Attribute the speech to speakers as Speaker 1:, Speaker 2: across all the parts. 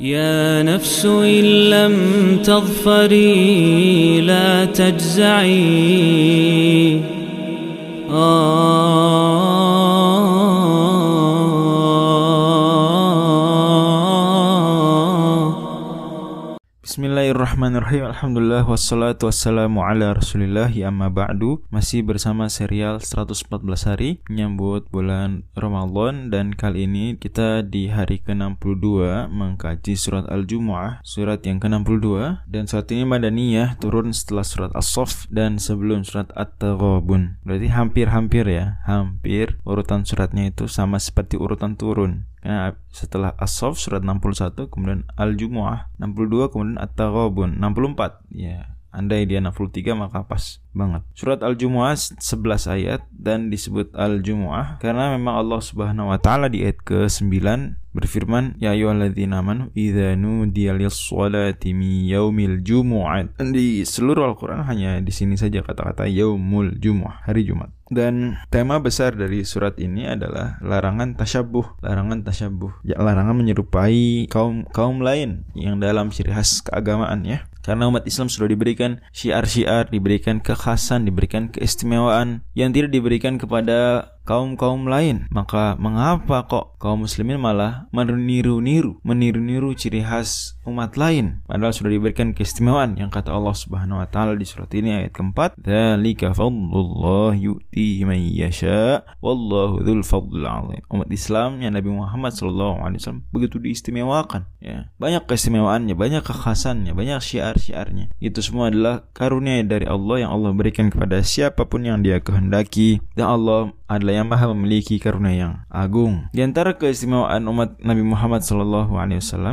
Speaker 1: يا نفس إن لم تظفري لا تجزعي.
Speaker 2: Bismillahirrahmanirrahim. Alhamdulillah Wassalatu wassalamu ala rasulillah. Amma ba'du. Masih bersama serial 114 hari Menyambut bulan Ramadan. Dan kali ini kita di hari ke-62 Mengkaji surat Al-Jumu'ah Surat yang ke-62 Dan saat ini Madaniyah turun setelah surat As-Sof Dan sebelum surat At-Taghabun. Berarti hampir-hampir ya Hampir urutan suratnya itu sama seperti urutan turun karena setelah As-Saff surat 61, kemudian Al-Jumu'ah 62, kemudian At-Taghabun 64. Ya, andai dia 63 maka pas banget. Surat Al-Jumu'ah 11 ayat dan disebut Al-Jumu'ah karena memang Allah Subhanahu wa taala di ayat ke-9 berfirman ya ayyuhalladzina amanu idza nudiya lis-sholati min yaumil jumu'ah. Di seluruh Al-Qur'an hanya di sini saja kata-kata yaumul jumu'ah, hari Jumat. Dan tema besar dari surat ini adalah larangan tasyabuh, larangan tasyabuh, ya, larangan menyerupai kaum kaum lain yang dalam ciri khas keagamaan ya. Karena umat Islam sudah diberikan syiar-syiar, diberikan kekhasan, diberikan keistimewaan yang tidak diberikan kepada kaum-kaum lain. Maka mengapa kok kaum muslimin malah meniru-niru, meniru-niru ciri khas umat lain? Padahal sudah diberikan keistimewaan yang kata Allah Subhanahu wa taala di surat ini ayat keempat, "Dzalika fadlullah yu'tihi man yasha wallahu dzul 'azim." Umat Islam yang Nabi Muhammad sallallahu alaihi wasallam begitu diistimewakan, ya. Banyak keistimewaannya, banyak kekhasannya, banyak syiar-syiarnya. Itu semua adalah karunia dari Allah yang Allah berikan kepada siapa pun yang Dia kehendaki. Dan Allah adalah yang maha memiliki karunia yang agung. Di antara keistimewaan umat Nabi Muhammad SAW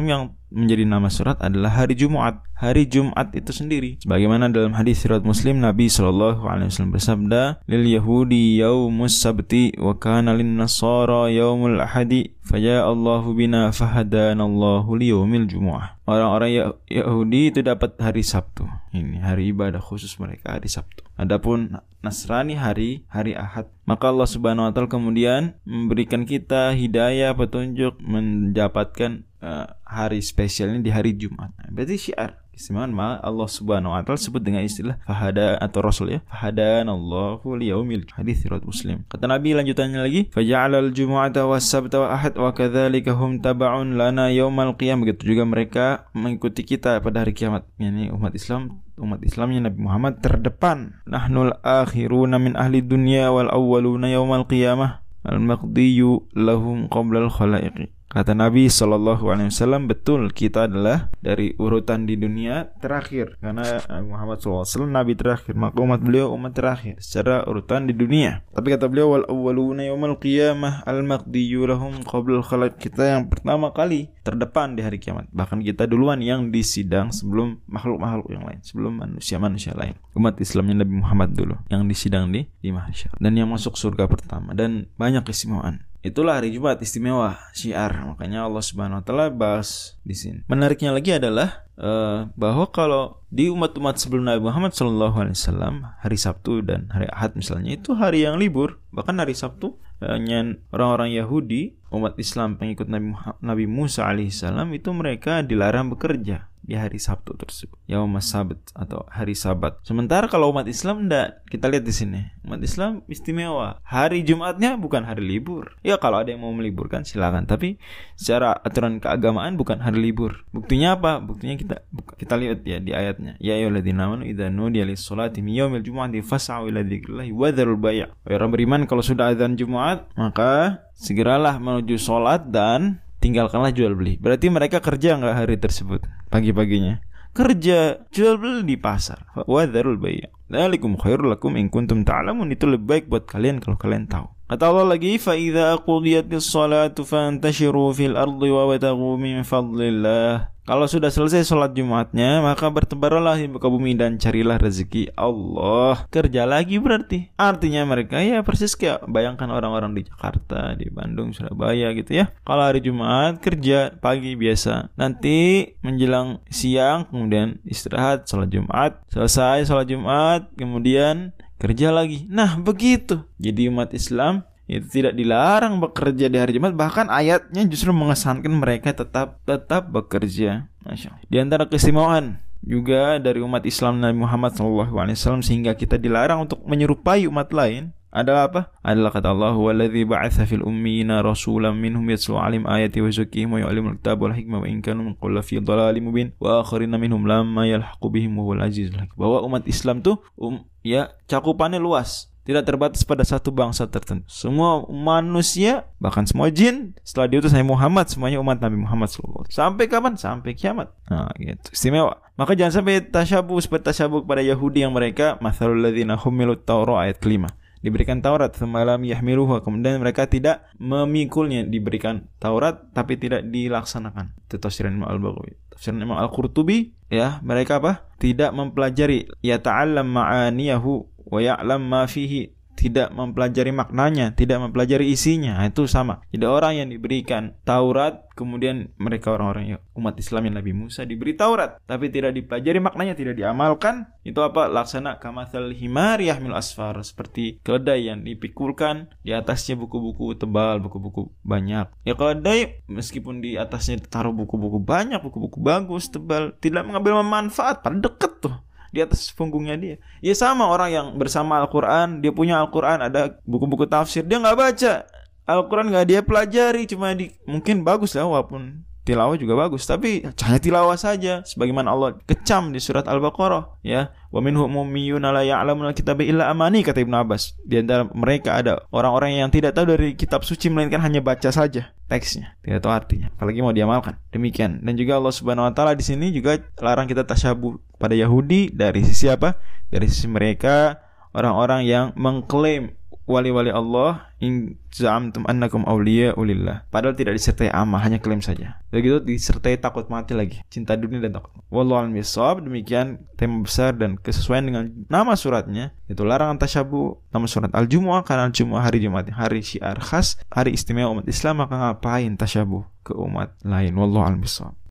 Speaker 2: yang menjadi nama surat adalah hari Jumat. Hari Jumat itu sendiri. Sebagaimana dalam hadis riwayat Muslim Nabi Shallallahu alaihi wasallam bersabda, "Lil Yahudi yaumus sabti wa kana lin Nasara yaumul ahadi, faja Allahu bina fahadana Allahu liyaumil Jumu'ah." Orang-orang Yahudi itu dapat hari Sabtu. Ini hari ibadah khusus mereka hari Sabtu. Adapun Nasrani hari hari Ahad. Maka Allah Subhanahu wa taala kemudian memberikan kita hidayah petunjuk mendapatkan uh, hari spesialnya di hari Jumat. Nah, berarti syiar. Istimewaan ma Allah Subhanahu wa taala sebut dengan istilah fahada atau rasul ya. Fahadan Allahu liyaumil hadis riwayat Muslim. Kata Nabi lanjutannya lagi, faja'alal jumu'ata was sabta wa ahad wa kadzalika hum taba'un lana yaumal qiyam. Begitu juga mereka mengikuti kita pada hari kiamat. Yani umat Islam umat Islamnya Nabi Muhammad terdepan. Nahnul akhiruna min ahli dunya wal awwaluna yaumal qiyamah. Al-maqdiyu lahum qabla al-khalaiqi. Kata Nabi Shallallahu Alaihi Wasallam betul kita adalah dari urutan di dunia terakhir karena Muhammad SAW Nabi terakhir maka umat beliau umat terakhir secara urutan di dunia. Tapi kata beliau wal awwaluna yaumal qiyamah al maqdiyu lahum khalaq kita yang pertama kali terdepan di hari kiamat. Bahkan kita duluan yang disidang sebelum makhluk-makhluk yang lain, sebelum manusia-manusia lain. Umat Islamnya Nabi Muhammad dulu yang disidang di di mahsyar dan yang masuk surga pertama dan banyak keistimewaan. Itulah hari Jumat istimewa syiar. Makanya Allah Subhanahu wa taala bahas di sini. Menariknya lagi adalah uh, bahwa kalau di umat-umat sebelum Nabi Muhammad Shallallahu alaihi wasallam hari Sabtu dan hari Ahad misalnya itu hari yang libur. Bahkan hari Sabtu hanya orang-orang Yahudi, umat Islam pengikut Nabi Nabi Musa alaihissalam itu mereka dilarang bekerja di hari Sabtu tersebut. Yaum Sabat atau hari Sabat. Sementara kalau umat Islam enggak, kita lihat di sini. Umat Islam istimewa. Hari Jumatnya bukan hari libur. Ya kalau ada yang mau meliburkan silakan, tapi secara aturan keagamaan bukan hari libur. Buktinya apa? Buktinya kita kita lihat ya di ayatnya. Ya ayyuhalladzina amanu idza nudiya lis-salati min yaumil jumu'ati fas'au ila dzikrillah wa dzarul bay'. Orang beriman kalau sudah azan Jumat, maka segeralah menuju sholat dan tinggalkanlah jual beli. Berarti mereka kerja nggak hari tersebut pagi-paginya? Kerja jual beli di pasar. Wadarul bay'. Dzalikum khairul lakum in kuntum ta'lamun. Itu lebih baik buat kalian kalau kalian tahu. Kata Allah lagi, "Fa idza qudiyatis salatu fantashiru fil ardi wa wabtaghu min fadlillah." Kalau sudah selesai sholat Jumatnya, maka bertebaranlah di muka bumi dan carilah rezeki Allah. Kerja lagi berarti. Artinya mereka ya persis kayak bayangkan orang-orang di Jakarta, di Bandung, Surabaya gitu ya. Kalau hari Jumat kerja pagi biasa. Nanti menjelang siang kemudian istirahat sholat Jumat. Selesai sholat Jumat kemudian kerja lagi. Nah begitu. Jadi umat Islam itu tidak dilarang bekerja di hari Jumat bahkan ayatnya justru mengesankan mereka tetap tetap bekerja Masya Allah. di antara keistimewaan juga dari umat Islam Nabi Muhammad SAW sehingga kita dilarang untuk menyerupai umat lain adalah apa? Adalah kata Allah waladzi ba'atsa fil ummiyina rasulan minhum yatlu 'alim ayati wa yuzakkihim wa yu'allimul kitaba wal hikmah wa in kanu min qablu fi dhalalin mubin wa akharina minhum lamma yalhaqu bihim wa huwal hakim. Bahwa umat Islam tuh um, ya cakupannya luas tidak terbatas pada satu bangsa tertentu. Semua manusia, bahkan semua jin, setelah diutus Nabi Muhammad, semuanya umat Nabi Muhammad SAW. Sampai kapan? Sampai kiamat. Nah, gitu. Istimewa. Maka jangan sampai tasyabuh seperti tasyabuh kepada Yahudi yang mereka mathalul ladzina humilut Taurat ayat kelima diberikan Taurat semalam yahmiluhu kemudian mereka tidak memikulnya diberikan Taurat tapi tidak dilaksanakan. Itu tafsiran Imam Al-Baghawi. Tafsiran Imam Al-Qurtubi ya mereka apa? Tidak mempelajari ya ta'allam ma'aniyahu wa ya'lam ma fihi tidak mempelajari maknanya, tidak mempelajari isinya. Nah, itu sama. Jadi orang yang diberikan Taurat, kemudian mereka orang-orang yang umat Islam yang Nabi Musa diberi Taurat, tapi tidak dipelajari maknanya, tidak diamalkan. Itu apa? Laksana kamathal himar yahmil asfar, seperti keledai yang dipikulkan, di atasnya buku-buku tebal, buku-buku banyak. Ya keledai meskipun di atasnya taruh buku-buku banyak, buku-buku bagus, tebal, tidak mengambil manfaat, pada deket tuh di atas punggungnya dia. Ya sama orang yang bersama Al-Quran, dia punya Al-Quran, ada buku-buku tafsir, dia nggak baca. Al-Quran nggak dia pelajari, cuma di mungkin bagus lah walaupun tilawah juga bagus tapi hanya tilawah saja sebagaimana Allah kecam di surat Al-Baqarah ya. Wa minhum ummiyuna la ya'lamuna kitaba illa amani kata Ibnu Abbas. Di antara mereka ada orang-orang yang tidak tahu dari kitab suci melainkan hanya baca saja teksnya. Tidak tahu artinya apalagi mau diamalkan. Demikian. Dan juga Allah Subhanahu wa taala di sini juga larang kita tasyabuh pada Yahudi dari sisi apa? Dari sisi mereka orang-orang yang mengklaim wali-wali Allah in za'amtum annakum awliya ulillah. Padahal tidak disertai amal hanya klaim saja. Begitu disertai takut mati lagi. Cinta dunia dan takut wallahu a'lam demikian tema besar dan kesesuaian dengan nama suratnya itu larangan tasyabu nama surat al-jumu'ah karena al-jumu'ah hari Jumat hari syiar khas hari istimewa umat Islam maka ngapain tasyabu ke umat lain? Wallahu a'lam